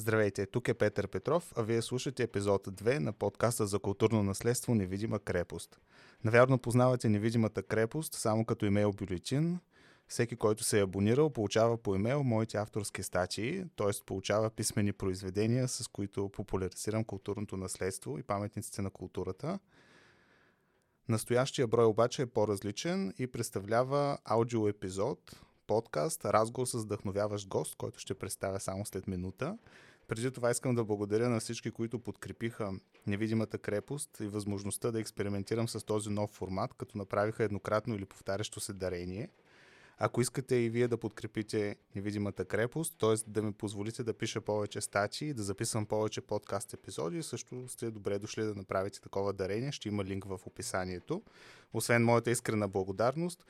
Здравейте, тук е Петър Петров, а вие слушате епизод 2 на подкаста за културно наследство Невидима крепост. Навярно познавате Невидимата крепост само като имейл бюлетин. Всеки, който се е абонирал, получава по имейл моите авторски статии, т.е. получава писмени произведения, с които популяризирам културното наследство и паметниците на културата. Настоящия брой обаче е по-различен и представлява аудио епизод, подкаст, разговор с вдъхновяващ гост, който ще представя само след минута. Преди това искам да благодаря на всички, които подкрепиха невидимата крепост и възможността да експериментирам с този нов формат, като направиха еднократно или повтарящо се дарение. Ако искате и вие да подкрепите невидимата крепост, т.е. да ми позволите да пиша повече статии, да записвам повече подкаст епизоди, също сте добре дошли да направите такова дарение. Ще има линк в описанието. Освен моята искрена благодарност,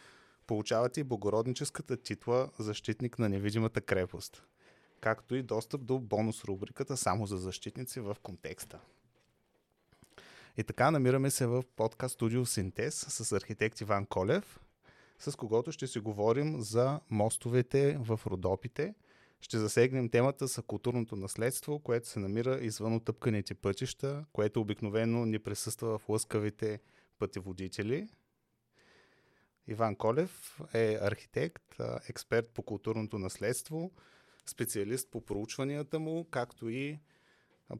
получавате и благородническата титла защитник на невидимата крепост както и достъп до бонус рубриката само за защитници в контекста. И така намираме се в подкаст студио Синтез с архитект Иван Колев, с когото ще си говорим за мостовете в Родопите. Ще засегнем темата за културното наследство, което се намира извън отъпканите пътища, което обикновено ни присъства в лъскавите пътеводители. Иван Колев е архитект, експерт по културното наследство – специалист по проучванията му, както и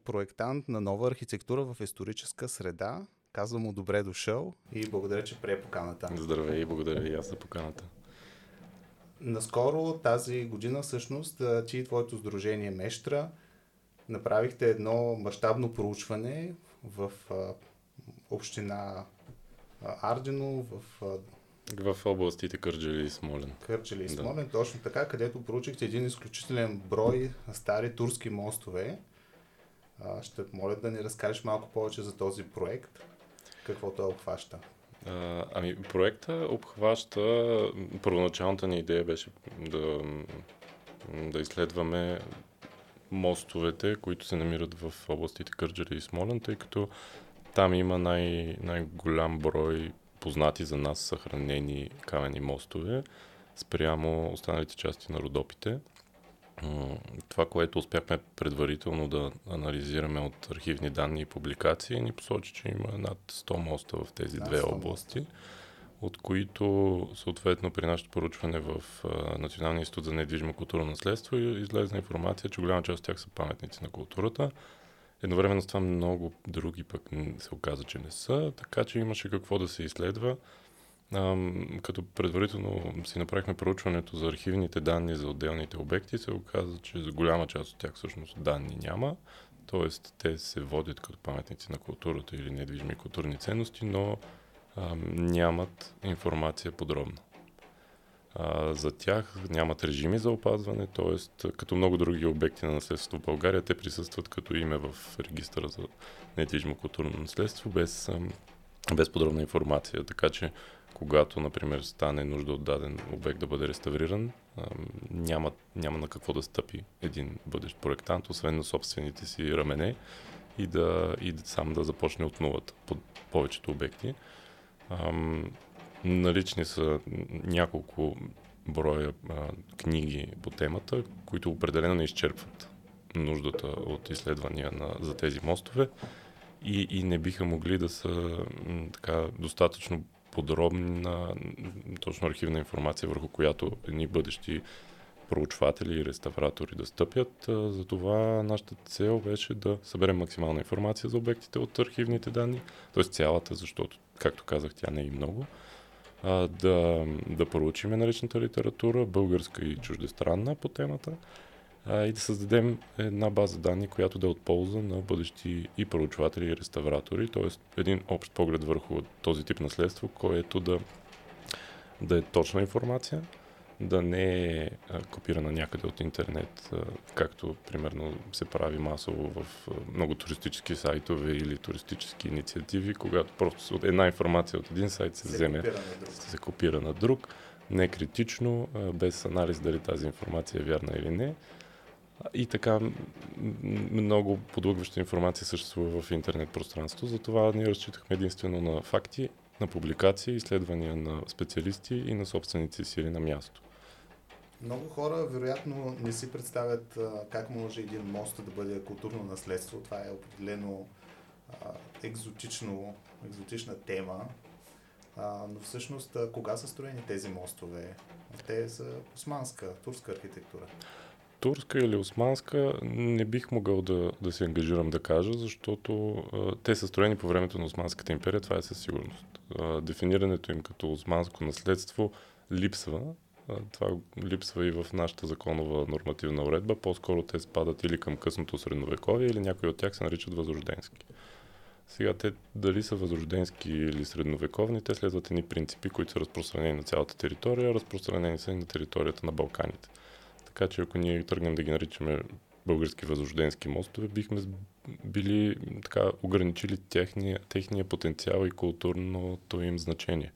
проектант на нова архитектура в историческа среда. Казвам му добре дошъл и благодаря, че прие поканата. Здравей и благодаря и аз за поканата. Наскоро тази година всъщност ти и твоето сдружение Мещра направихте едно мащабно проучване в община Ардино, в в областите Кърджали и Смолен. Кърджали и Смолен, да. точно така, където проучихте един изключителен брой стари турски мостове. ще моля да ни разкажеш малко повече за този проект, какво той обхваща. А, ами, проекта обхваща, първоначалната ни идея беше да, да изследваме мостовете, които се намират в областите Кърджали и Смолен, тъй като там има най- най-голям брой познати за нас съхранени камени мостове спрямо останалите части на Родопите. Това, което успяхме предварително да анализираме от архивни данни и публикации, ни посочи, че има над 100 моста в тези да, две области, от които съответно при нашето поручване в Националния институт за недвижимо културно наследство излезна информация, че голяма част от тях са паметници на културата. Едновременно с това много други пък се оказа, че не са, така че имаше какво да се изследва. А, като предварително си направихме проучването за архивните данни за отделните обекти, се оказа, че за голяма част от тях всъщност данни няма. Тоест, те се водят като паметници на културата или недвижими културни ценности, но а, нямат информация подробна а, за тях нямат режими за опазване, т.е. като много други обекти на наследство в България, те присъстват като име в регистъра за недвижимо културно наследство без, без подробна информация. Така че, когато, например, стане нужда от даден обект да бъде реставриран, няма, няма на какво да стъпи един бъдещ проектант, освен на собствените си рамене и да, и сам да започне от нулата по повечето обекти. Налични са няколко броя а, книги по темата, които определено не изчерпват нуждата от изследвания на, за тези мостове и, и не биха могли да са така достатъчно подробна, точно архивна информация, върху която едни бъдещи проучватели и реставратори да стъпят. Затова нашата цел беше да съберем максимална информация за обектите от архивните данни, т.е. цялата, защото, както казах, тя не е и много а, да, да проучиме наличната литература, българска и чуждестранна по темата а, и да създадем една база данни, която да е от полза на бъдещи и проучватели и реставратори, т.е. един общ поглед върху този тип наследство, което да, да е точна информация, да не е копирана някъде от интернет, както примерно се прави масово в много туристически сайтове или туристически инициативи, когато просто една информация от един сайт се, се вземе, копира се копира на друг, не критично, без анализ дали тази информация е вярна или не. И така много подлъгваща информация съществува в интернет пространството, затова ние разчитахме единствено на факти, на публикации, изследвания на специалисти и на собственици сили на място. Много хора, вероятно, не си представят а, как може един мост да бъде културно наследство. Това е определено а, екзотично, екзотична тема. А, но всъщност, а, кога са строени тези мостове? Те са османска, турска архитектура. Турска или османска не бих могъл да, да се ангажирам да кажа, защото а, те са строени по времето на Османската империя, това е със сигурност. А, дефинирането им като османско наследство липсва. Това липсва и в нашата законова нормативна уредба. По-скоро те спадат или към късното средновековие, или някои от тях се наричат възрожденски. Сега те дали са възрожденски или средновековни, те следват едни принципи, които са разпространени на цялата територия, разпространени са и на територията на Балканите. Така че ако ние тръгнем да ги наричаме български възрожденски мостове, бихме били така ограничили техния, техния потенциал и културното им значение.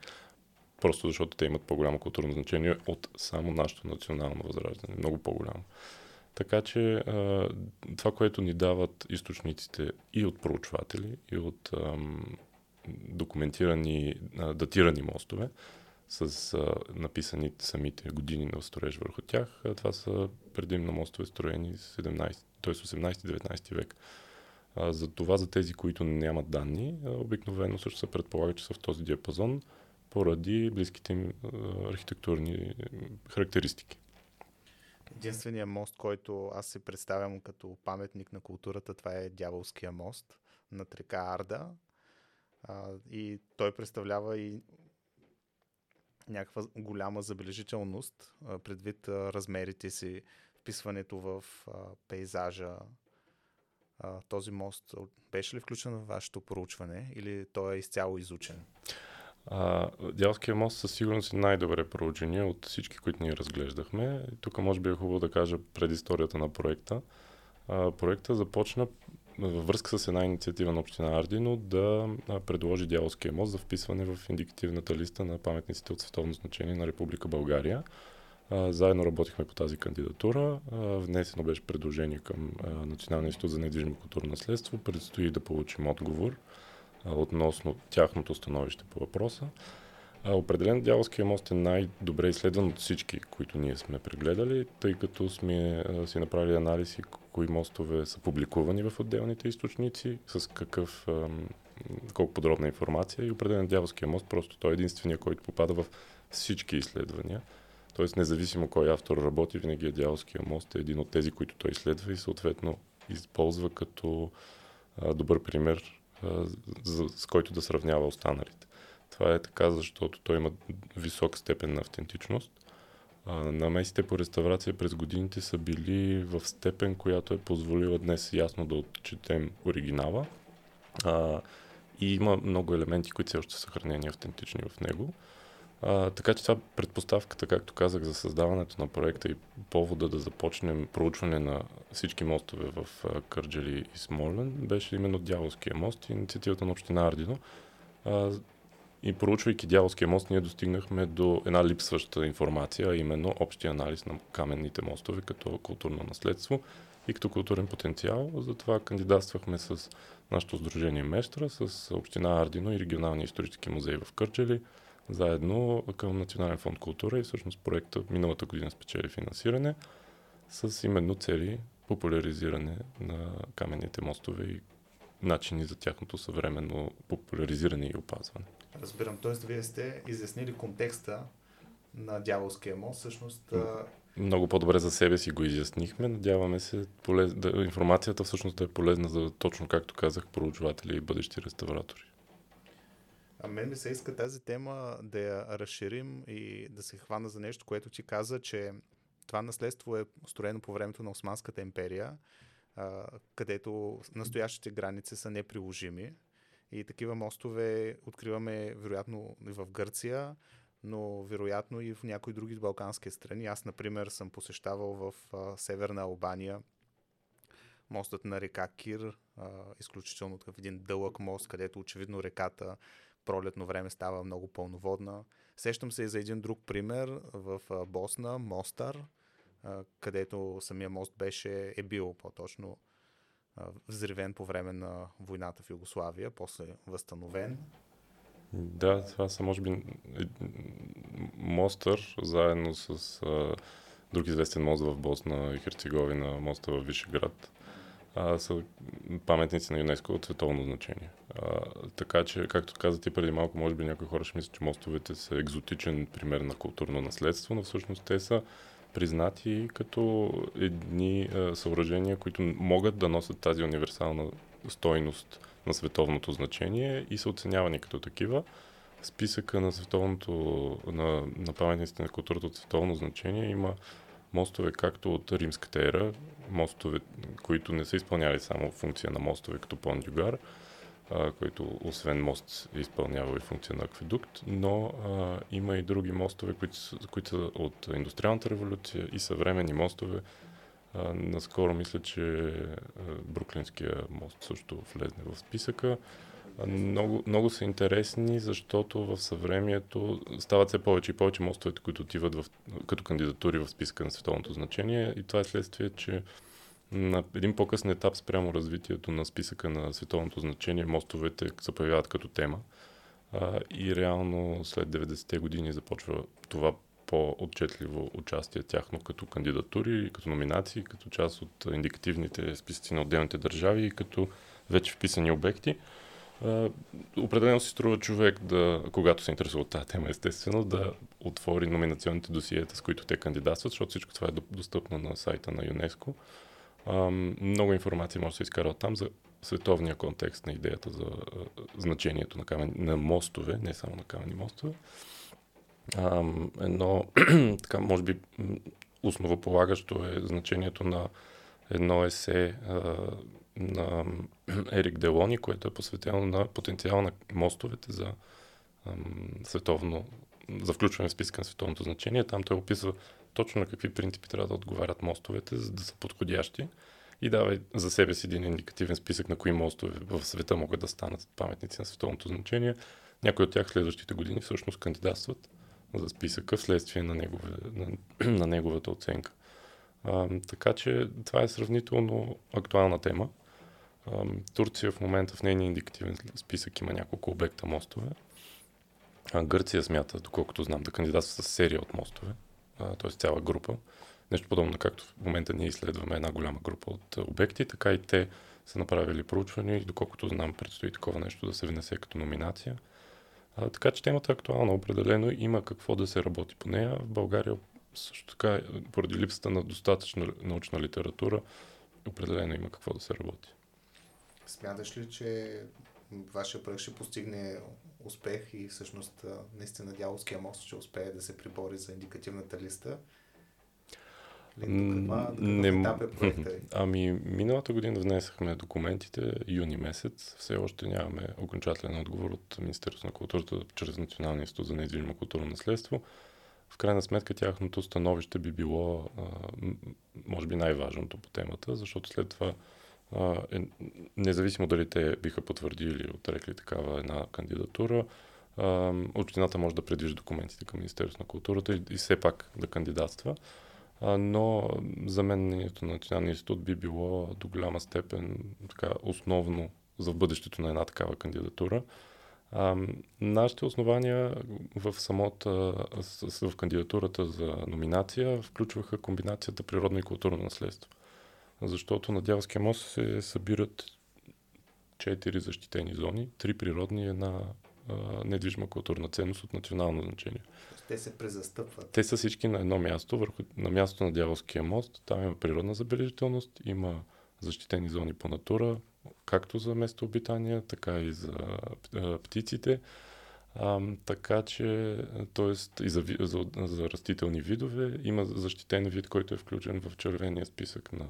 Просто защото те имат по-голямо културно значение от само нашето национално възраждане. Много по-голямо. Така че това, което ни дават източниците и от проучватели, и от ам, документирани, датирани мостове, с а, написани самите години на строеж върху тях, това са предимно мостове строени 17, т.е. 18-19 век. А, за това за тези, които нямат данни, обикновено също се предполага, че са в този диапазон поради близките им архитектурни характеристики. Единственият мост, който аз си представям като паметник на културата, това е Дяволския мост над река Арда. И той представлява и някаква голяма забележителност, предвид размерите си, вписването в пейзажа. Този мост беше ли включен в вашето проучване или той е изцяло изучен? А, Дялския мост със сигурност е най-добре проучение от всички, които ние разглеждахме. Тук може би е хубаво да кажа предисторията на проекта. А, проекта започна във връзка с една инициатива на община Ардино да предложи Дялския мост за вписване в индикативната листа на паметниците от световно значение на Република България. А, заедно работихме по тази кандидатура. А, внесено беше предложение към Националния институт за недвижимо културно наследство. Предстои да получим отговор относно тяхното становище по въпроса. Определен Дяволския мост е най-добре изследван от всички, които ние сме прегледали, тъй като сме си направили анализи кои мостове са публикувани в отделните източници, с какъв, колко подробна информация и определен Дяволския мост, просто той е единствения, който попада в всички изследвания. Тоест, независимо кой автор работи, винаги е Дяволския мост е един от тези, които той изследва и съответно използва като добър пример за, с който да сравнява останалите. Това е така, защото той има висока степен на автентичност. А, намесите по реставрация през годините са били в степен, която е позволила днес ясно да отчетем оригинала. А, и има много елементи, които все още са съхранени автентични в него. А, така че това предпоставката, както казах, за създаването на проекта и повода да започнем проучване на всички мостове в Кърджали и Смолен беше именно Дяволския мост и инициативата на община Ардино. А, и проучвайки Дяволския мост, ние достигнахме до една липсваща информация, а именно общия анализ на каменните мостове като културно наследство и като културен потенциал. Затова кандидатствахме с нашето сдружение Мещра, с община Ардино и регионалния исторически музей в Кърджали, заедно към Национален фонд култура и всъщност проекта миналата година спечели финансиране с именно цели популяризиране на каменните мостове и начини за тяхното съвременно популяризиране и опазване. Разбирам, т.е. вие сте изяснили контекста на Дяволския мост, всъщност... Много по-добре за себе си го изяснихме. Надяваме се полез... да, информацията всъщност да е полезна за точно както казах проучватели и бъдещи реставратори. А мен ми се иска тази тема да я разширим и да се хвана за нещо, което ти каза, че това наследство е строено по времето на Османската империя, където настоящите граници са неприложими. И такива мостове откриваме вероятно и в Гърция, но вероятно и в някои други балкански страни. Аз, например, съм посещавал в Северна Албания мостът на река Кир, изключително такъв един дълъг мост, където очевидно реката пролетно време става много пълноводна. Сещам се и за един друг пример в Босна, Мостар, където самия мост беше, е бил по-точно взривен по време на войната в Югославия, после възстановен. Да, това са може би Мостър, заедно с друг известен мост в Босна и Херцеговина, моста в Вишеград, а, са паметници на ЮНЕСКО от световно значение. А, така че, както каза ти преди малко, може би някои хора ще мислят, че мостовете са екзотичен пример на културно наследство, но всъщност те са признати като едни а, съоръжения, които могат да носят тази универсална стойност на световното значение и са оценявани като такива. Списъка на световното, на, на паметниците на културата от световно значение има мостове както от римската ера, мостове, които не са изпълняли само функция на мостове, като Пон Дюгар, който освен мост изпълнява и функция на акведукт, но а, има и други мостове, които, които са от индустриалната революция и съвременни мостове. А, наскоро мисля, че Бруклинския мост също влезне в списъка. Много, много са интересни, защото в съвремието стават все повече и повече мостовете, които отиват в, като кандидатури в списка на световното значение. И това е следствие, че на един по-късен етап спрямо развитието на списъка на световното значение, мостовете се появяват като тема. А, и реално след 90-те години започва това по-отчетливо участие тяхно като кандидатури, като номинации, като част от индикативните списъци на отделните държави и като вече вписани обекти. Определено си струва човек да, когато се интересува от тази тема, естествено, да отвори номинационните досиета, с които те кандидатстват, защото всичко това е достъпно на сайта на ЮНЕСКО. Uh, много информация може да се изкара от там за световния контекст на идеята за uh, значението на, камен, на мостове, не само на камени мостове. Uh, едно, така, може би, основополагащо е значението на едно есе на Ерик Делони, което е посветено на потенциал на мостовете за световно, за включване в списка на световното значение. Там той описва точно на какви принципи трябва да отговарят мостовете, за да са подходящи и дава за себе си един индикативен списък на кои мостове в света могат да станат паметници на световното значение. Някои от тях следващите години всъщност кандидатстват за списъка вследствие на, негове, на, на неговата оценка. А, така че това е сравнително актуална тема. Турция в момента в нейния индикативен списък има няколко обекта мостове. А Гърция смята, доколкото знам, да кандидатства с серия от мостове, т.е. цяла група. Нещо подобно, както в момента ние изследваме една голяма група от обекти, така и те са направили проучвания и доколкото знам, предстои такова нещо да се внесе като номинация. А, така че темата е актуална, определено има какво да се работи по нея. В България също така, поради липсата на достатъчна научна литература, определено има какво да се работи. Смяташ ли, че вашия проект ще постигне успех и всъщност наистина Дяловския мост ще успее да се прибори за индикативната листа? каква, не, е проекта Ами, миналата година внесахме документите, юни месец. Все още нямаме окончателен отговор от Министерството на културата чрез Националния институт за недвижимо културно наследство. В крайна сметка тяхното становище би било, а, може би, най-важното по темата, защото след това е, независимо дали те биха потвърдили или отрекли такава една кандидатура, а, общината може да предвижда документите към Министерството на културата и, и все пак да кандидатства. А, но за мен на Националния институт би било до голяма степен така, основно за бъдещето на една такава кандидатура. Нашите основания в самата, в кандидатурата за номинация включваха комбинацията природно и културно наследство защото на Дяволския мост се събират четири защитени зони, три природни и една а, недвижима културна ценност от национално значение. Те се презастъпват. Те са всички на едно място, върху, на място на Дяволския мост. Там има природна забележителност, има защитени зони по натура, както за местообитания, така и за а, птиците. А, така че, т.е. и за, за, за растителни видове има защитен вид, който е включен в червения списък на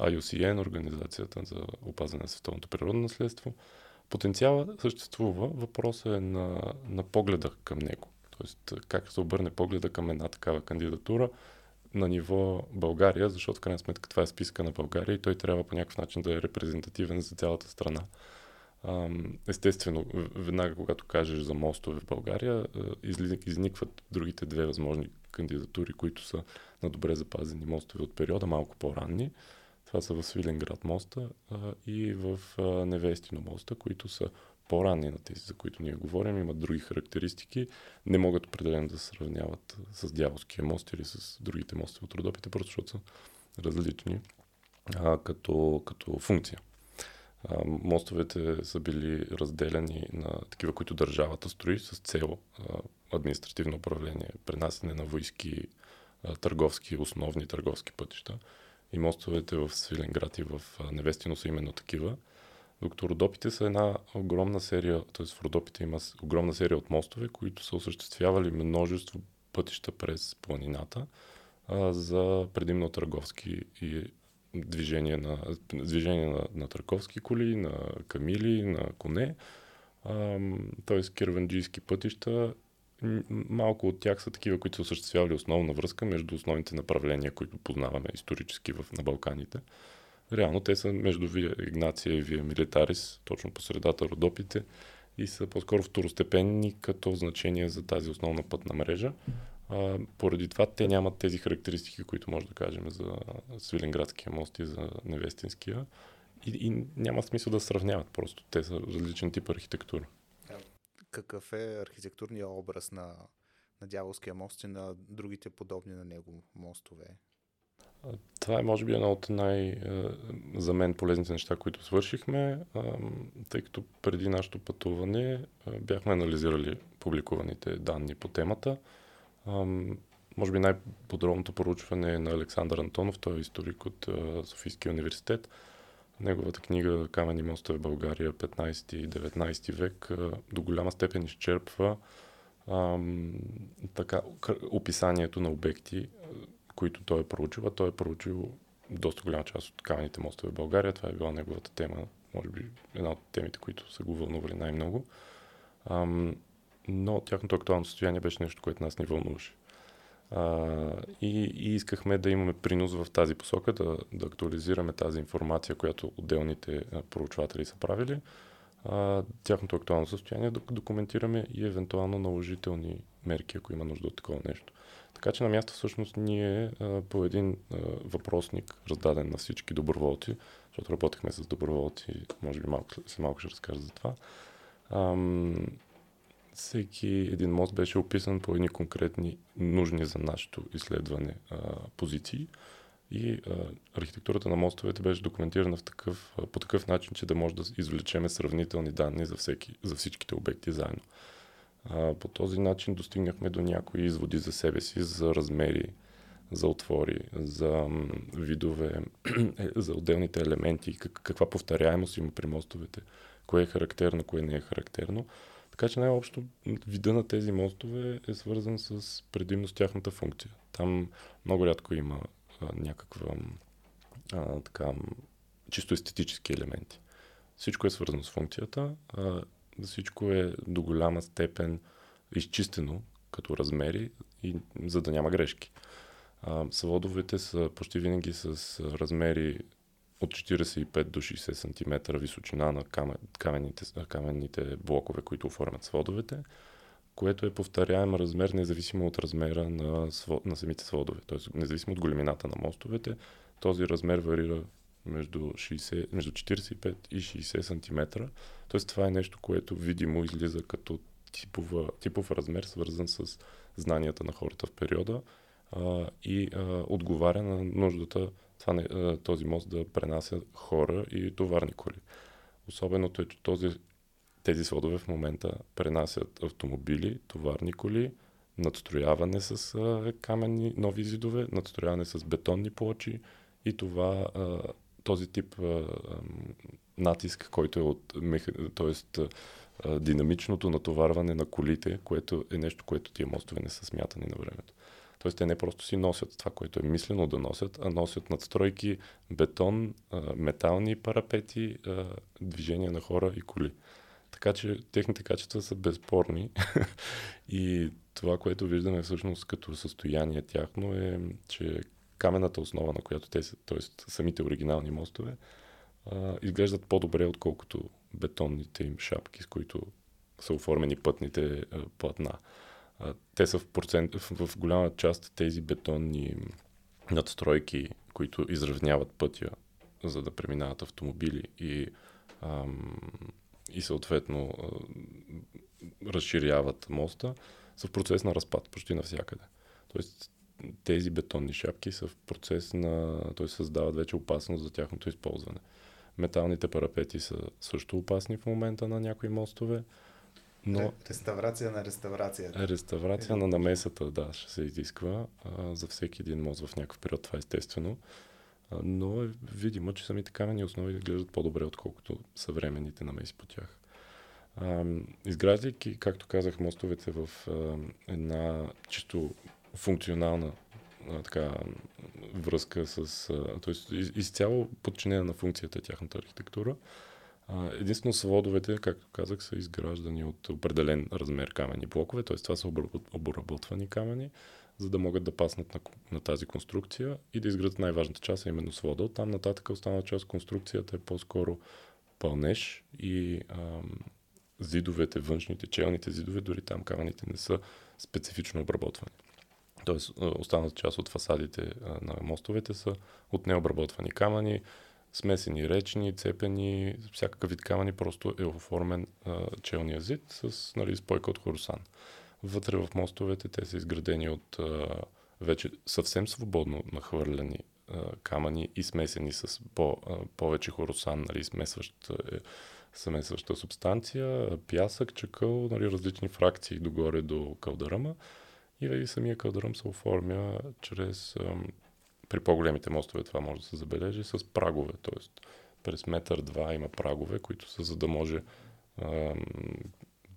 IUCN, Организацията за опазване на световното природно наследство. Потенциала съществува, въпросът е на, на погледа към него. Тоест, как се обърне погледа към една такава кандидатура на ниво България, защото в крайна сметка това е списка на България и той трябва по някакъв начин да е репрезентативен за цялата страна. Естествено, веднага когато кажеш за мостове в България, изникват другите две възможни кандидатури, които са на добре запазени мостове от периода, малко по-ранни. Това са в Свиленград моста и в Невестино моста, които са по-ранни на тези, за които ние говорим, имат други характеристики, не могат определено да се сравняват с дяволския мост или с другите мостове от Родопите, просто защото са различни а, като, като функция. Мостовете са били разделени на такива, които държавата строи с цел административно управление, пренасене на войски, търговски, основни търговски пътища. И мостовете в Свиленград и в Невестино са именно такива. Докато Родопите са една огромна серия, т.е. в Родопите има огромна серия от мостове, които са осъществявали множество пътища през планината а, за предимно търговски и движение на, движение на, на търговски коли, на камили, на коне, т.е. керванджийски пътища. Малко от тях са такива, които са осъществявали основна връзка между основните направления, които познаваме исторически в, на Балканите. Реално те са между Вия Игнация и Вия Милитарис, точно по средата Родопите и са по-скоро второстепенни като значение за тази основна пътна мрежа. А, поради това те нямат тези характеристики, които може да кажем за Свиленградския мост и за Невестинския. И, и няма смисъл да сравняват просто. Те са различен тип архитектура. Какъв е архитектурният образ на, на Дяволския мост и на другите подобни на него мостове? Това е, може би, едно от най- за мен полезните неща, които свършихме, тъй като преди нашето пътуване бяхме анализирали публикуваните данни по темата. Може би най-подробното проучване е на Александър Антонов, той е историк от Софийския университет. Неговата книга Камени мостове в България 15 и 19 век до голяма степен изчерпва ам, така, описанието на обекти, които той е проучил. той е проучил доста голяма част от камените мостове в България. Това е била неговата тема, може би една от темите, които са го вълнували най-много. Ам, но тяхното актуално състояние беше нещо, което нас ни вълнуваше. А, и, и искахме да имаме принос в тази посока, да, да актуализираме тази информация, която отделните проучватели са правили, а, тяхното актуално състояние да документираме и евентуално наложителни мерки, ако има нужда от такова нещо. Така че на място всъщност ние а, по един а, въпросник, раздаден на всички доброволци, защото работехме с доброволци, може би малко, след малко ще разкажа за това, ам, всеки един мост беше описан по едни конкретни нужни за нашето изследване а, позиции. И а, архитектурата на мостовете беше документирана в такъв, по такъв начин, че да може да извлечеме сравнителни данни за, всеки, за всичките обекти заедно. А, по този начин достигнахме до някои изводи за себе си, за размери, за отвори, за видове, е, за отделните елементи, как, каква повторяемост има при мостовете, кое е характерно, кое не е характерно. Така че най-общо вида на тези мостове е свързан с предимно с тяхната функция. Там много рядко има а, някаква а, така, чисто естетически елементи. Всичко е свързано с функцията, а, всичко е до голяма степен изчистено като размери, и, за да няма грешки. А, са почти винаги с размери от 45 до 60 см височина на каменните, каменните блокове, които оформят сводовете, което е повторяем размер независимо от размера на, на самите сводове. Тоест, независимо от големината на мостовете, този размер варира между, 60, между 45 и 60 см. Тоест, това е нещо, което видимо излиза като типова, типов размер, свързан с знанията на хората в периода а, и а, отговаря на нуждата това не, този мост да пренася хора и товарни коли. Особеното е, че този, тези сводове в момента пренасят автомобили, товарни коли, надстрояване с а, каменни нови зидове, надстрояване с бетонни плочи и това, този тип натиск, който е от, т.е. динамичното натоварване на колите, което е нещо, което тия мостове не са смятани на времето. Тоест те не просто си носят това, което е мислено да носят, а носят надстройки, бетон, метални парапети, движение на хора и коли. Така че техните качества са безспорни и това, което виждаме всъщност като състояние тяхно е, че камената основа, на която те са, т.е. самите оригинални мостове, изглеждат по-добре, отколкото бетонните им шапки, с които са оформени пътните платна те са в, процент, в, в голяма част тези бетонни надстройки, които изравняват пътя, за да преминават автомобили и, ам, и съответно разширяват моста, са в процес на разпад почти навсякъде. Тоест тези бетонни шапки са в процес на... т.е. създават вече опасност за тяхното използване. Металните парапети са също опасни в момента на някои мостове. Но... Реставрация на реставрацията. Реставрация е, на намесата, да, ще се изисква а, за всеки един мост в някакъв период, това е естествено. А, но е видимо, че самите камени основи изглеждат по-добре, отколкото съвременните намеси по тях. А, изграждайки, както казах, мостовете в а, една чисто функционална а, така, връзка с... т.е. из, изцяло подчинена на функцията тяхната архитектура, а, единствено сводовете, както казах, са изграждани от определен размер камени блокове, т.е. това са обработвани камени, за да могат да паснат на, на тази конструкция и да изградят най-важната част, а именно свода. Там нататък останала част конструкцията е по-скоро пълнеж и ам, зидовете, външните, челните зидове, дори там камъните не са специфично обработвани. Тоест, останалата част от фасадите на мостовете са от необработвани камъни, смесени речни, цепени, всякакъв вид камъни, просто е оформен а, челния зид с нали, спойка от хорусан. Вътре в мостовете те са изградени от а, вече съвсем свободно нахвърляни а, камъни и смесени с по, а, повече хорусан, нали, смесваща, е, смесваща субстанция, пясък, чакъл, нали, различни фракции догоре до кълдъръма. И самия кълдъръм се оформя чрез при по-големите мостове това може да се забележи с прагове, т.е. през метър-два има прагове, които са за да може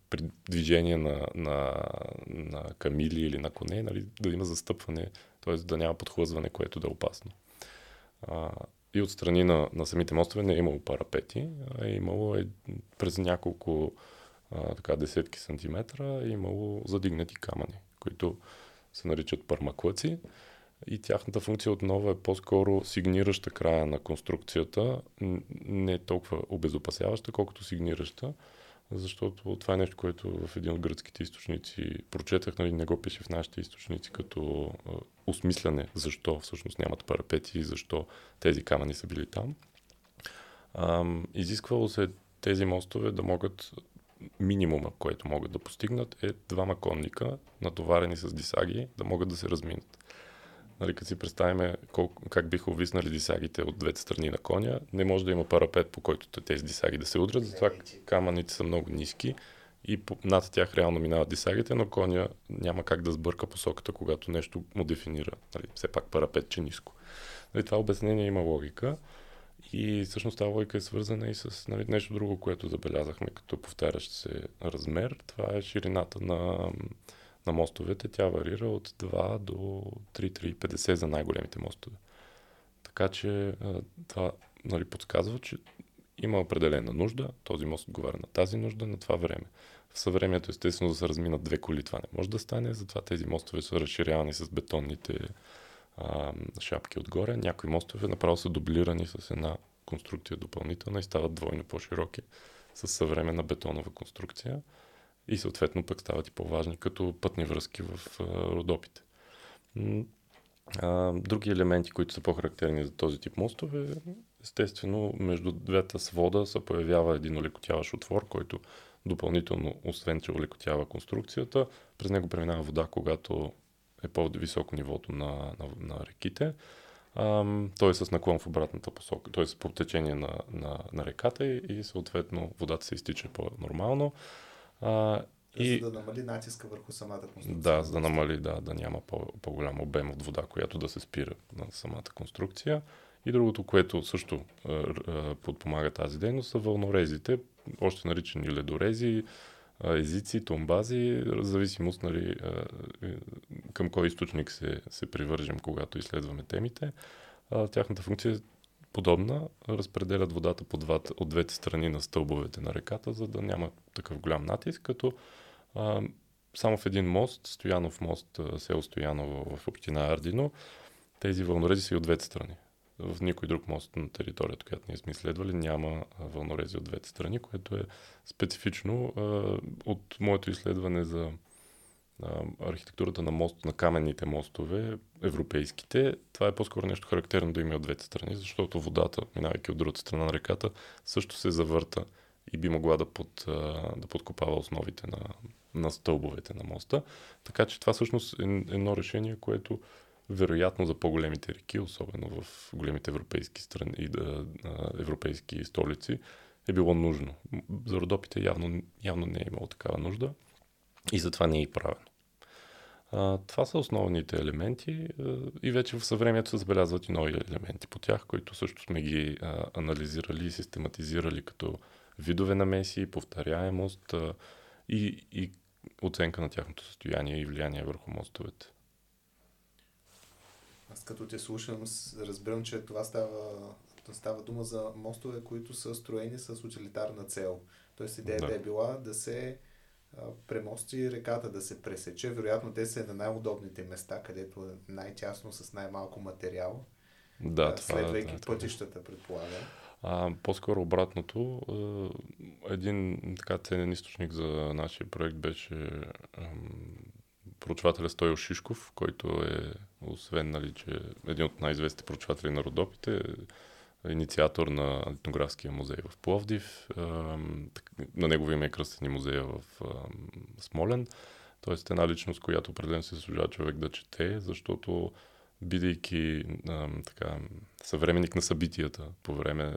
при движение на, на, на камили или на коне, нали, да има застъпване, т.е. да няма подхлъзване, което да е опасно. А, и от страни на, на самите мостове не е имало парапети, а е имало е, през няколко а, така, десетки сантиметра е имало задигнати камъни, които се наричат пармаклъци и тяхната функция отново е по-скоро сигнираща края на конструкцията, не толкова обезопасяваща, колкото сигнираща, защото това е нещо, което в един от гръцките източници прочетах, нали, не го пише в нашите източници като осмисляне защо всъщност нямат парапети и защо тези камъни са били там. Изисквало се тези мостове да могат минимума, който могат да постигнат е двама конника, натоварени с дисаги, да могат да се разминат. Нали, като си представим колко, как биха увиснали дисагите от двете страни на коня, не може да има парапет, по който тези дисаги да се удрят, затова камъните са много ниски и над тях реално минават дисагите, но коня няма как да сбърка посоката, когато нещо му дефинира. Нали, все пак парапет, че ниско. Нали, това обяснение има логика. И всъщност тази логика е свързана и с нали, нещо друго, което забелязахме като повтарящ се размер. Това е ширината на на мостовете, тя варира от 2 до 3-3,50 за най-големите мостове. Така че това нали, подсказва, че има определена нужда, този мост отговаря на тази нужда на това време. В съвремето естествено да се разминат две коли, това не може да стане, затова тези мостове са разширявани с бетонните а, шапки отгоре. Някои мостове направо са дублирани с една конструкция допълнителна и стават двойно по-широки с съвременна бетонова конструкция и съответно пък стават и по-важни като пътни връзки в Родопите. Други елементи, които са по-характерни за този тип мостове, естествено между двете свода се появява един олекотяващ отвор, който допълнително, освен че олекотява конструкцията, през него преминава вода, когато е по-високо нивото на, на, на реките. Той е с наклон в обратната посока, т.е. по течение на, на, на реката и, и съответно водата се изтича по-нормално. А, и... За да намали натиска върху самата конструкция. Да, за да намали, да, да няма по- по-голям обем от вода, която да се спира на самата конструкция. И другото, което също а, а, подпомага тази дейност, са вълнорезите, още наричани ледорези, езици, томбази, в зависимост нали, а, към кой източник се, се привържем, когато изследваме темите. Тяхната функция е подобна, разпределят водата по двата, от двете страни на стълбовете на реката, за да няма такъв голям натиск, като а, само в един мост, Стоянов мост, село Стояново в община Ардино, тези вълнорези са и от двете страни. В никой друг мост на територията, която ние сме изследвали, няма вълнорези от двете страни, което е специфично. А, от моето изследване за архитектурата на мост, на каменните мостове, европейските, това е по-скоро нещо характерно да има от двете страни, защото водата, минавайки от другата страна на реката, също се завърта и би могла да, под, да подкопава основите на, на стълбовете на моста. Така че това всъщност е едно решение, което вероятно за по-големите реки, особено в големите европейски страни и да, европейски столици, е било нужно. За родопите явно, явно не е имало такава нужда и затова не е и правено. А, това са основните елементи а, и вече в съвремето се забелязват и нови елементи по тях, които също сме ги а, анализирали и систематизирали като видове намеси, повторяемост а, и, и оценка на тяхното състояние и влияние върху мостовете. Аз като те слушам, разбирам, че това става, става дума за мостове, които са строени с утилитарна цел. Тоест идеята да. е била да се премости реката, да се пресече. Вероятно те са на най-удобните места, където е най-тясно с най-малко материал. Да, а, това, следвайки да, пътищата, предполагам. А, по-скоро обратното. Един така ценен източник за нашия проект беше проучвателя Стойо Шишков, който е, освен, нали, че е един от най-известните проучватели на Родопите, е инициатор на етнографския музей в Пловдив. На негово име е кръстени музея в Смолен. Тоест една личност, която определено се заслужава човек да чете, защото бидейки така, съвременник на събитията по време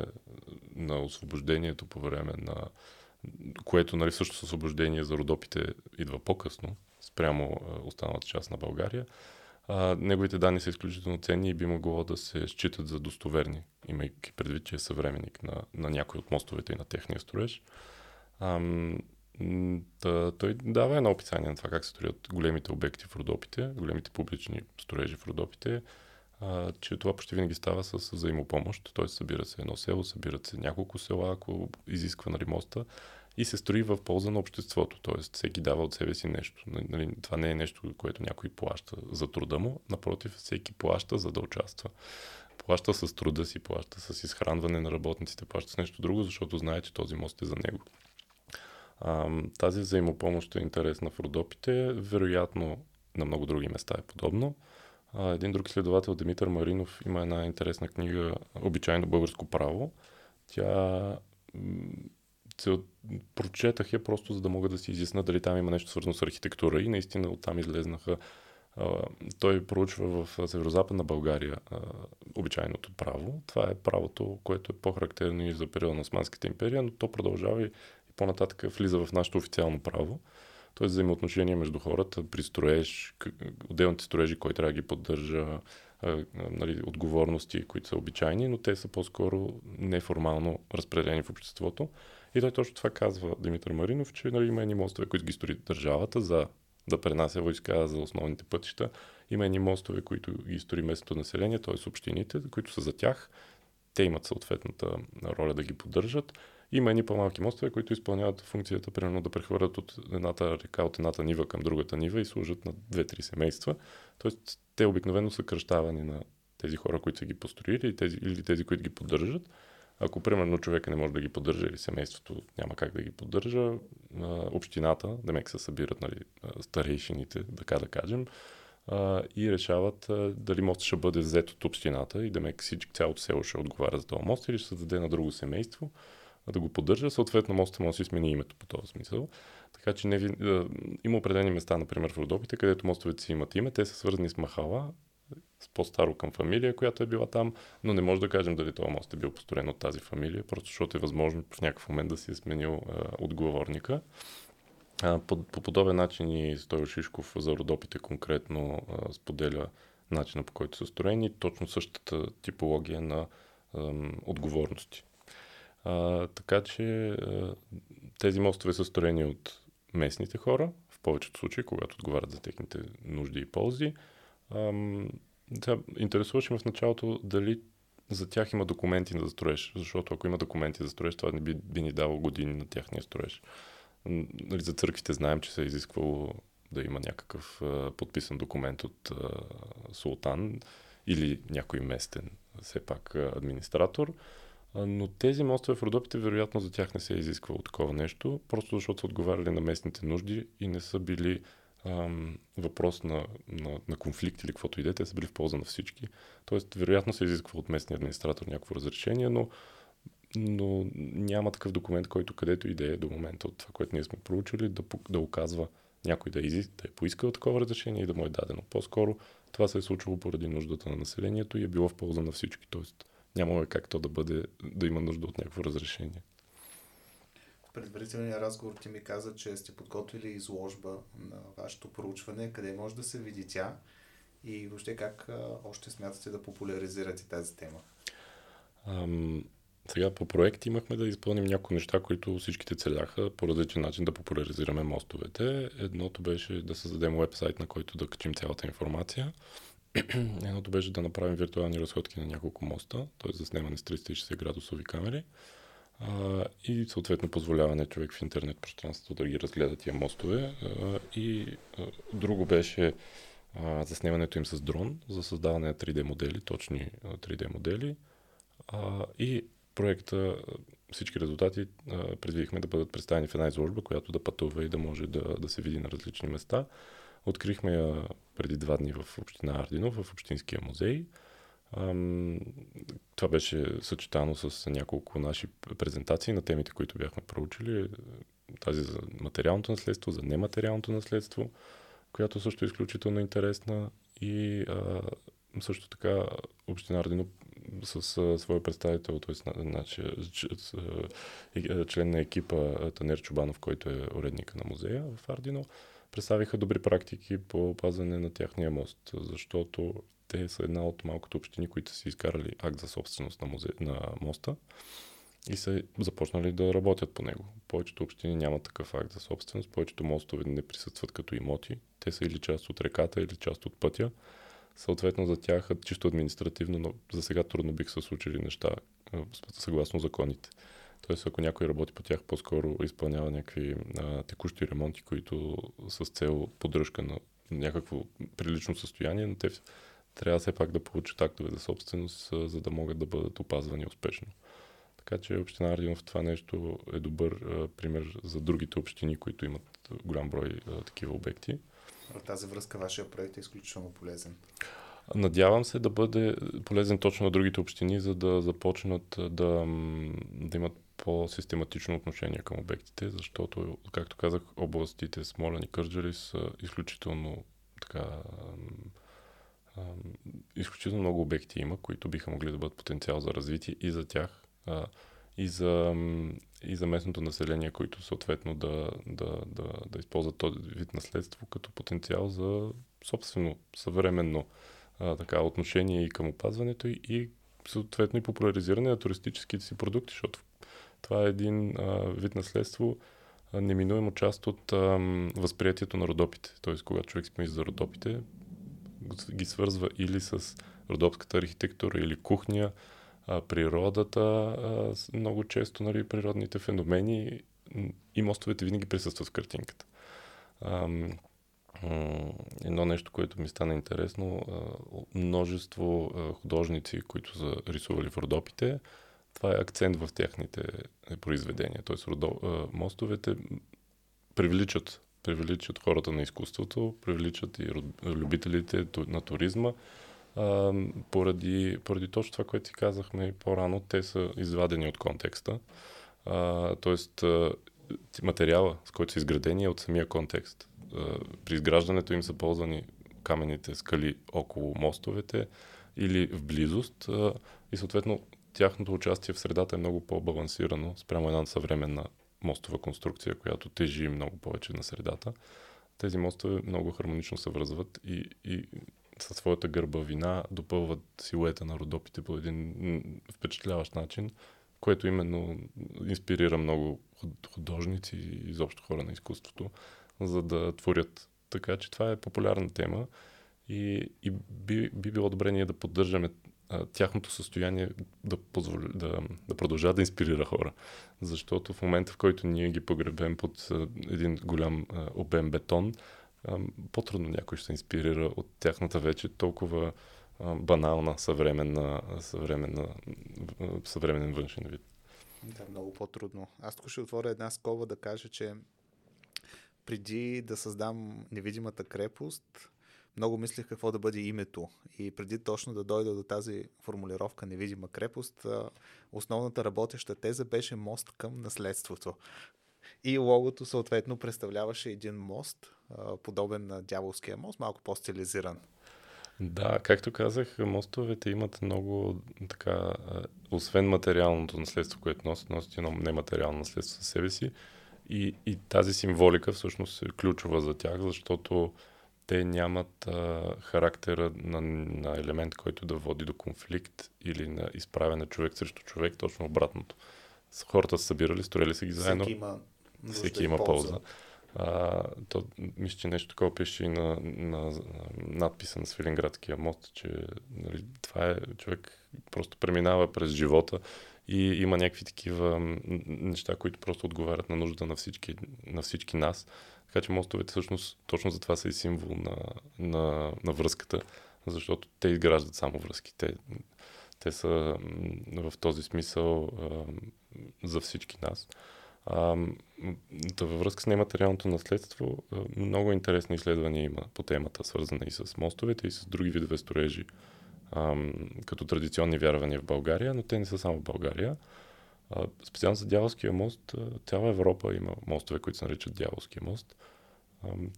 на освобождението, по време на което нали, също с освобождение за родопите идва по-късно, спрямо останалата част на България. А, неговите данни са изключително ценни и би могло да се считат за достоверни, имайки предвид, че е съвременник на, на някой от мостовете и на техния строеж. Ам, да, той дава едно описание на това как се строят големите обекти в Родопите, големите публични строежи в Родопите, а, че това почти винаги става с взаимопомощ, т.е. събира се едно село, събират се няколко села, ако изисква нали, моста и се строи в полза на обществото, т.е. всеки дава от себе си нещо. Нали, това не е нещо, което някой плаща за труда му, напротив, всеки плаща за да участва. Плаща с труда си, плаща с изхранване на работниците, плаща с нещо друго, защото знае, че този мост е за него. А, тази взаимопомощ е интересна в Родопите, вероятно на много други места е подобно. А, един друг изследовател, Димитър Маринов, има една интересна книга Обичайно българско право. Тя се прочетах я просто за да мога да си изясна дали там има нещо свързано с архитектура и наистина оттам излезнаха той проучва в Северо-Западна България а, обичайното право. Това е правото, което е по-характерно и за периода на Османската империя, но то продължава и по-нататък влиза в нашето официално право. Тоест взаимоотношения между хората при строеж, отделните строежи, кой трябва да ги поддържа, нали, отговорности, които са обичайни, но те са по-скоро неформално разпределени в обществото. И той точно това казва Димитър Маринов, че нали, има едни мостове, които ги строи държавата за да пренася войска за основните пътища. Има едни мостове, които ги строи местното население, т.е. общините, които са за тях. Те имат съответната роля да ги поддържат. Има едни по-малки мостове, които изпълняват функцията, примерно да прехвърлят от едната река, от едната нива към другата нива и служат на две-три семейства. Тоест, те обикновено са кръщавани на тези хора, които са ги построили тези, или тези, които ги поддържат. Ако, примерно, човека не може да ги поддържа или семейството няма как да ги поддържа, общината, да мек се събират нали, старейшините, така да кажем, и решават дали мост ще бъде взет от общината и да мек всички, цялото село ще отговаря за този мост или ще се даде на друго семейство да го поддържа. Съответно, моста може да си смени името по този смисъл. Така че не, има определени места, например в Родопите, където мостовете си имат име. Те са свързани с Махала, с по-старо към фамилия, която е била там, но не може да кажем дали този мост е бил построен от тази фамилия, просто защото е възможно в някакъв момент да си е сменил а, отговорника. А, по, по подобен начин и Стойо Шишков за Родопите конкретно а, споделя начина по който са строени, точно същата типология на а, отговорности. А, така че а, тези мостове са строени от местните хора, в повечето случаи, когато отговарят за техните нужди и ползи. Да, интересуваше ме в началото дали за тях има документи за строеж, защото ако има документи за строеж, това не би, би ни дало години на тяхния строеж. Нали, за църквите знаем, че се е изисквало да има някакъв а, подписан документ от а, султан или някой местен, все пак администратор. А, но тези мостове в Родопите, вероятно за тях не се е изисквало такова нещо, просто защото са отговаряли на местните нужди и не са били ам, въпрос на, на, на конфликт или каквото и да е, те са били в полза на всички. Тоест, вероятно се изисква от местния администратор някакво разрешение, но но няма такъв документ, който където идея до момента от това, което ние сме проучили, да, да оказва някой да, изи, да е поискал такова разрешение и да му е дадено. По-скоро това се е случило поради нуждата на населението и е било в полза на всички. Тоест нямаме как то да бъде, да има нужда от някакво разрешение. Предварителния разговор ти ми каза, че сте подготвили изложба на вашето проучване, къде може да се види тя и въобще как още смятате да популяризирате тази тема? Ам, сега по проект имахме да изпълним някои неща, които всичките целяха по различен начин да популяризираме мостовете. Едното беше да създадем вебсайт, на който да качим цялата информация. Едното беше да направим виртуални разходки на няколко моста, т.е. за снимане с 360 градусови камери. А, и съответно позволяване човек в интернет пространството да ги разгледа тия мостове. А, и а, друго беше а, заснемането им с дрон за създаване на 3D модели, точни 3D модели. А, и проекта, всички резултати а, предвидихме да бъдат представени в една изложба, която да пътува и да може да, да се види на различни места. Открихме я преди два дни в Община Ардино, в Общинския музей. Ам, това беше съчетано с няколко наши презентации на темите, които бяхме проучили. Тази за материалното наследство, за нематериалното наследство, която също е изключително интересна. И а, също така Община Ардино с а, своя представител, т.е. нашия член на екипа Танер Чубанов, който е уредника на музея в Ардино, представиха добри практики по опазване на тяхния мост, защото те са една от малкото общини, които са изкарали акт за собственост на, музе... на моста и са започнали да работят по него. Повечето общини нямат такъв акт за собственост, повечето мостове не присъстват като имоти. Те са или част от реката, или част от пътя. Съответно за тях чисто административно, но за сега трудно бих се случили неща съгласно законите. Тоест, ако някой работи по тях, по-скоро изпълнява някакви а, текущи ремонти, които с цел поддръжка на някакво прилично състояние, но те трябва все пак да получат актове за собственост, за да могат да бъдат опазвани успешно. Така че Община Ардинов това нещо е добър а, пример за другите общини, които имат голям брой а, такива обекти. В тази връзка вашия проект е изключително полезен. Надявам се да бъде полезен точно на другите общини, за да започнат да, да имат по-систематично отношение към обектите, защото, както казах, областите Смолян и Кърджали са изключително така изключително много обекти има, които биха могли да бъдат потенциал за развитие и за тях, и за, и за местното население, които съответно да, да, да, да използват този вид наследство като потенциал за собствено, съвременно а, така, отношение и към опазването и, и съответно и популяризиране на туристическите си продукти, защото това е един а, вид наследство, а, неминуемо част от а, възприятието на родопите. Тоест, когато човек си за родопите, ги свързва или с родопската архитектура, или кухня, а, природата, а, много често нали, природните феномени и мостовете винаги присъстват в картинката. А, едно нещо, което ми стана интересно, множество художници, които са рисували в Родопите, това е акцент в техните произведения. Тоест мостовете привличат, привличат хората на изкуството, привличат и любителите на туризма. поради, поради точно това, което ти казахме по-рано, те са извадени от контекста. тоест, материала, с който са изградени е от самия контекст при изграждането им са ползвани каменните скали около мостовете или в близост и съответно тяхното участие в средата е много по-балансирано спрямо една съвременна мостова конструкция, която тежи много повече на средата. Тези мостове много хармонично се връзват и, и със своята гърбавина допълват силуета на родопите по един впечатляващ начин, което именно инспирира много художници и изобщо хора на изкуството за да творят. Така че това е популярна тема и, и би, би било добре ние да поддържаме тяхното състояние да, позволи, да, да продължава да инспирира хора. Защото в момента, в който ние ги погребем под един голям обем бетон, по-трудно някой ще инспирира от тяхната вече толкова банална съвременна, съвременна, съвременен външен вид. Да, много по-трудно. Аз тук ще отворя една скоба да кажа, че преди да създам невидимата крепост, много мислех какво да бъде името. И преди точно да дойда до тази формулировка невидима крепост, основната работеща теза беше мост към наследството. И логото съответно представляваше един мост, подобен на дяволския мост, малко по-стилизиран. Да, както казах, мостовете имат много така, освен материалното наследство, което носят, носят едно нематериално наследство със себе си. И, и тази символика всъщност е ключова за тях, защото те нямат а, характера на, на елемент, който да води до конфликт или на изправяне човек срещу човек, точно обратното. Хората са събирали, строили се ги заедно. Всеки има, всеки има полза. полза. А, то, мисля, че нещо такова пише и на, на, на надписа на Свиленградския мост, че нали, това е човек просто преминава през живота и има някакви такива неща, които просто отговарят на нужда на всички, на всички нас. Така че мостовете всъщност точно за това са и символ на, на, на връзката, защото те изграждат само връзки. Те, те са в този смисъл а, за всички нас. А, да във връзка с нематериалното наследство, много интересни изследвания има по темата, свързана и с мостовете, и с други видове строежи, а, като традиционни вярвания в България, но те не са само в България. Специално за Дяволския мост, цяла Европа има мостове, които се наричат Дяволския мост.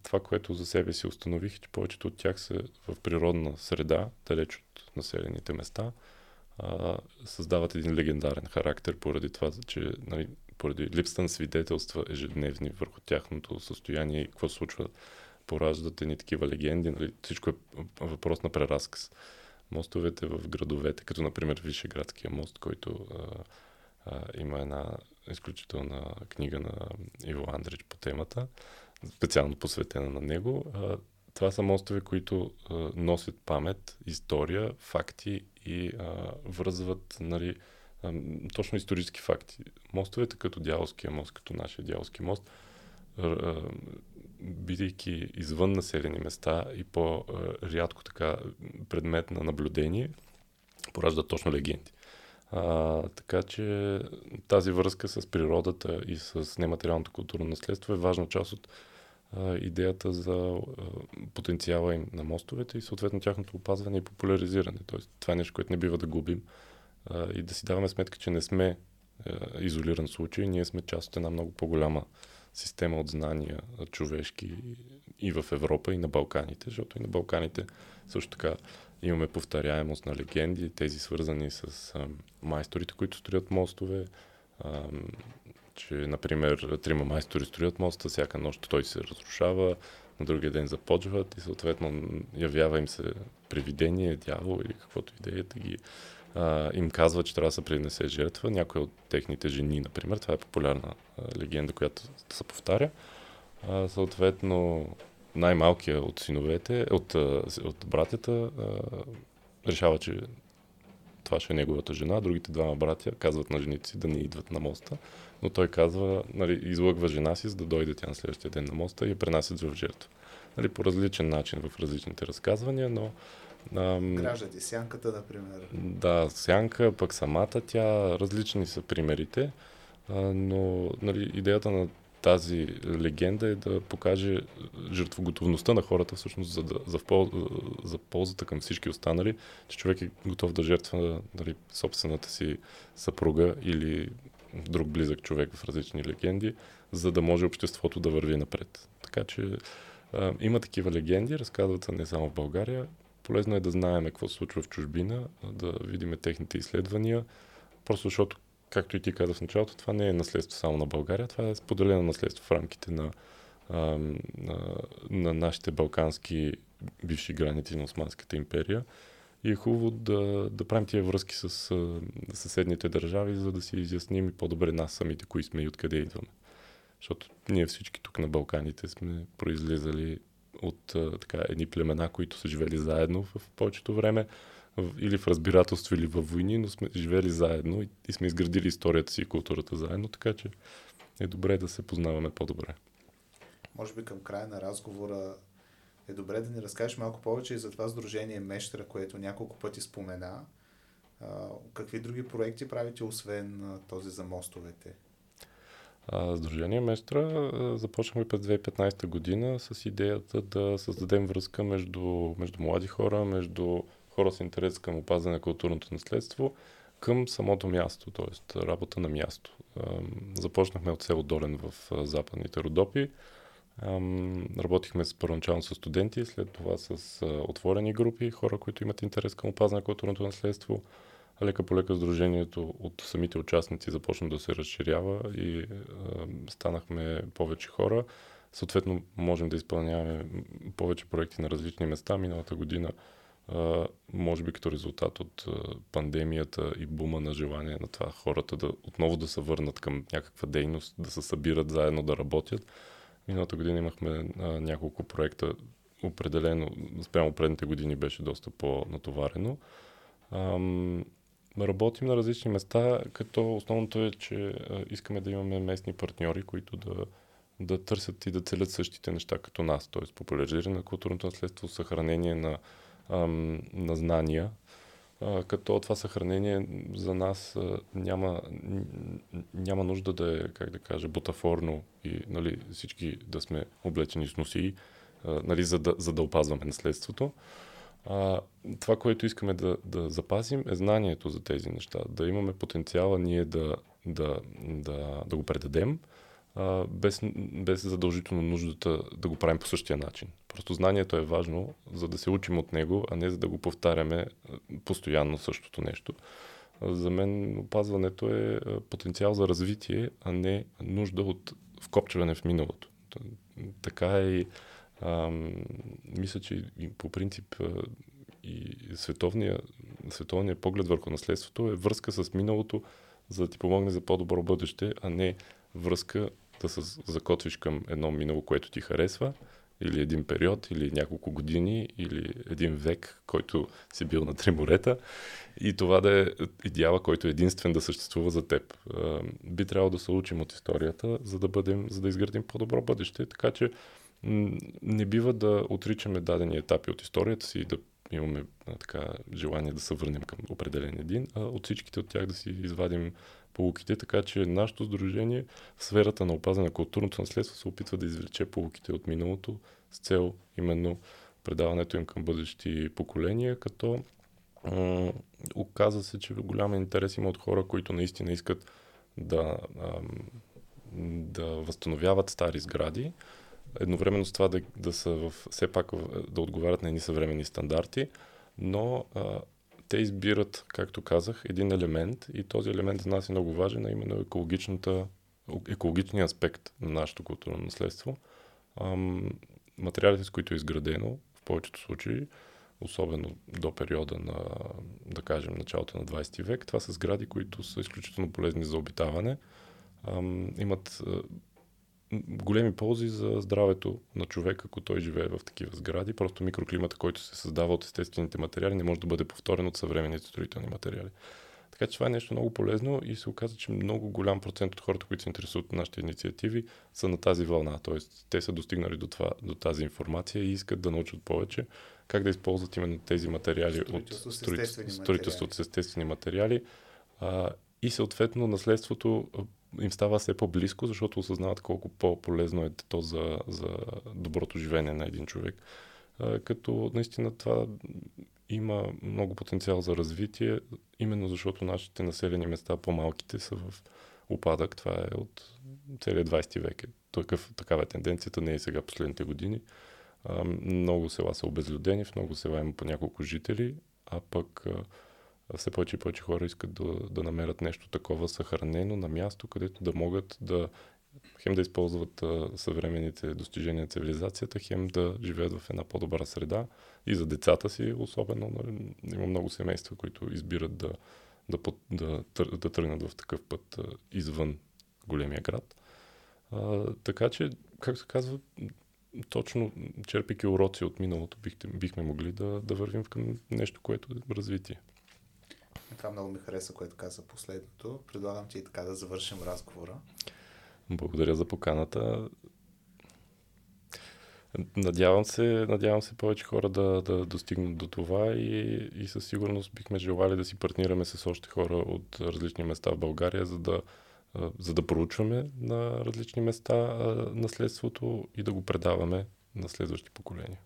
Това, което за себе си установих, е, че повечето от тях са в природна среда, далеч от населените места, създават един легендарен характер поради това, че нали, поради липсата на свидетелства ежедневни върху тяхното състояние и какво се случва, пораждат едни такива легенди. Нали? Всичко е въпрос на преразказ. Мостовете в градовете, като например Вишеградския мост, който а, има една изключителна книга на Иво Андрич по темата, специално посветена на него. А, това са мостове, които а, носят памет, история, факти и а, връзват нали, точно исторически факти. Мостовете като Дяволския мост, като нашия Дяволски мост, бидейки извън населени места и по-рядко така предмет на наблюдение, пораждат точно легенди. А, така че тази връзка с природата и с нематериалното културно наследство е важна част от а, идеята за а, потенциала им на мостовете и съответно тяхното опазване и популяризиране. Тоест, това е нещо, което не бива да губим а, и да си даваме сметка, че не сме а, изолиран случай, ние сме част от една много по-голяма система от знания човешки и в Европа, и на Балканите, защото и на Балканите също така имаме повторяемост на легенди, тези свързани с а, майсторите, които строят мостове, а, че, например, трима майстори строят моста, всяка нощ той се разрушава, на другия ден започват и съответно явява им се привидение, дявол или каквото и да ги а, им казва, че трябва да се принесе жертва. Някоя от техните жени, например, това е популярна а, легенда, която се повтаря. А, съответно, най-малкият от синовете, от, от братята, решава, че това ще е неговата жена. Другите двама братя казват на жените си да не идват на моста, но той казва, нали, излъгва жена си, за да дойде тя на следващия ден на моста и я пренасят в жертва. Нали, по различен начин в различните разказвания, но Ам, Граждате сянката, например. Да, сянка, пък самата тя, различни са примерите, а, но нали, идеята на тази легенда е да покаже жертвоготовността на хората всъщност за, да, за, пол, за ползата към всички останали, че човек е готов да жертва нали, собствената си съпруга или друг близък човек в различни легенди, за да може обществото да върви напред. Така че а, има такива легенди, разказват се не само в България, Полезно е да знаем какво се случва в чужбина, да видим техните изследвания, просто защото, както и ти каза в началото, това не е наследство само на България, това е споделено наследство в рамките на, на, на нашите балкански бивши граници на Османската империя. И е хубаво да, да правим тия връзки с с съседните държави, за да си изясним и по-добре нас самите, кои сме и откъде идваме. Защото ние всички тук на Балканите сме произлизали от така, едни племена, които са живели заедно в повечето време, или в разбирателство, или във войни, но сме живели заедно и, и сме изградили историята си и културата заедно, така че е добре да се познаваме по-добре. Може би към края на разговора е добре да ни разкажеш малко повече и за това Сдружение Мещера, което няколко пъти спомена. Какви други проекти правите, освен този за мостовете? Сдружение Местра започнахме през 2015 година с идеята да създадем връзка между, между млади хора, между хора с интерес към опазване на културното наследство към самото място, т.е. работа на място. Започнахме от село Долен в западните Родопи. Работихме с, първоначално с студенти, след това с отворени групи, хора, които имат интерес към опазване на културното наследство. Лека по лека сдружението от самите участници започна да се разширява и станахме повече хора. Съответно, можем да изпълняваме повече проекти на различни места. Миналата година може би като резултат от пандемията и бума на желание на това хората да отново да се върнат към някаква дейност, да се събират заедно да работят. Миналата година имахме няколко проекта, определено спрямо предните години беше доста по-натоварено. Работим на различни места, като основното е, че искаме да имаме местни партньори, които да, да търсят и да целят същите неща като нас, т.е. популяризиране на културното наследство, съхранение на ам, на знания, а, като това съхранение за нас а, няма, няма нужда да е, как да кажа, бутафорно и нали, всички да сме облечени с носи, а, нали, за, да, за да опазваме наследството. А, това, което искаме да, да запазим е знанието за тези неща, да имаме потенциала ние да, да, да, да го предадем, а, без, без задължително нуждата да го правим по същия начин. Просто знанието е важно, за да се учим от него, а не за да го повтаряме постоянно същото нещо. За мен опазването е потенциал за развитие, а не нужда от вкопчване в миналото. Така е и мисля, че по принцип и световния, световния поглед върху наследството е връзка с миналото, за да ти помогне за по-добро бъдеще, а не връзка да се закотвиш към едно минало, което ти харесва, или един период, или няколко години, или един век, който си бил на три морета и това да е идеала, който е единствен да съществува за теб. Би трябвало да се учим от историята, за да, бъдем, за да изградим по-добро бъдеще, така че не бива да отричаме дадени етапи от историята си и да имаме така желание да се върнем към определен един, а от всичките от тях да си извадим полуките, така че нашето сдружение в сферата на опазване на културното наследство се опитва да извлече полуките от миналото с цел именно предаването им към бъдещи поколения, като м- оказа се, че голям интерес има от хора, които наистина искат да, ам, да възстановяват стари сгради, едновременно с това да, да са в, все пак да отговарят на едни съвременни стандарти, но а, те избират, както казах, един елемент и този елемент за нас е много важен, а именно екологичната, екологичния аспект на нашето културно наследство. Ам, материалите, с които е изградено, в повечето случаи, особено до периода на, да кажем, началото на 20 век, това са сгради, които са изключително полезни за обитаване. Ам, имат големи ползи за здравето на човека, ако той живее в такива сгради. Просто микроклимата, който се създава от естествените материали, не може да бъде повторен от съвременните строителни материали. Така че това е нещо много полезно и се оказа, че много голям процент от хората, които се интересуват от нашите инициативи, са на тази вълна. Тоест, те са достигнали до, това, до тази информация и искат да научат повече как да използват именно тези материали от строителството с естествени материали. А, и съответно наследството им става все по-близко, защото осъзнават колко по-полезно е то за, за доброто живеене на един човек. А, като наистина това има много потенциал за развитие, именно защото нашите населени места, по-малките, са в упадък. Това е от целият 20 век. Такъв, такава е тенденцията, не е сега последните години. А, много села са обезлюдени, в много села има по няколко жители, а пък а, все повече и повече хора искат да, да намерят нещо такова съхранено на място, където да могат да хем да използват а, съвременните достижения на цивилизацията, хем да живеят в една по-добра среда и за децата си особено. Нали, има много семейства, които избират да, да, да, да, да тръгнат в такъв път а, извън големия град. А, така че, как се казва, точно черпики уроци от миналото, бихте, бихме могли да, да вървим към нещо, което е развитие. Това много ми хареса, което каза последното. Предлагам ти и така да завършим разговора. Благодаря за поканата. Надявам се, надявам се повече хора да, да достигнат до това и, и със сигурност бихме желали да си партнираме с още хора от различни места в България, за да за да проучваме на различни места наследството и да го предаваме на следващи поколения.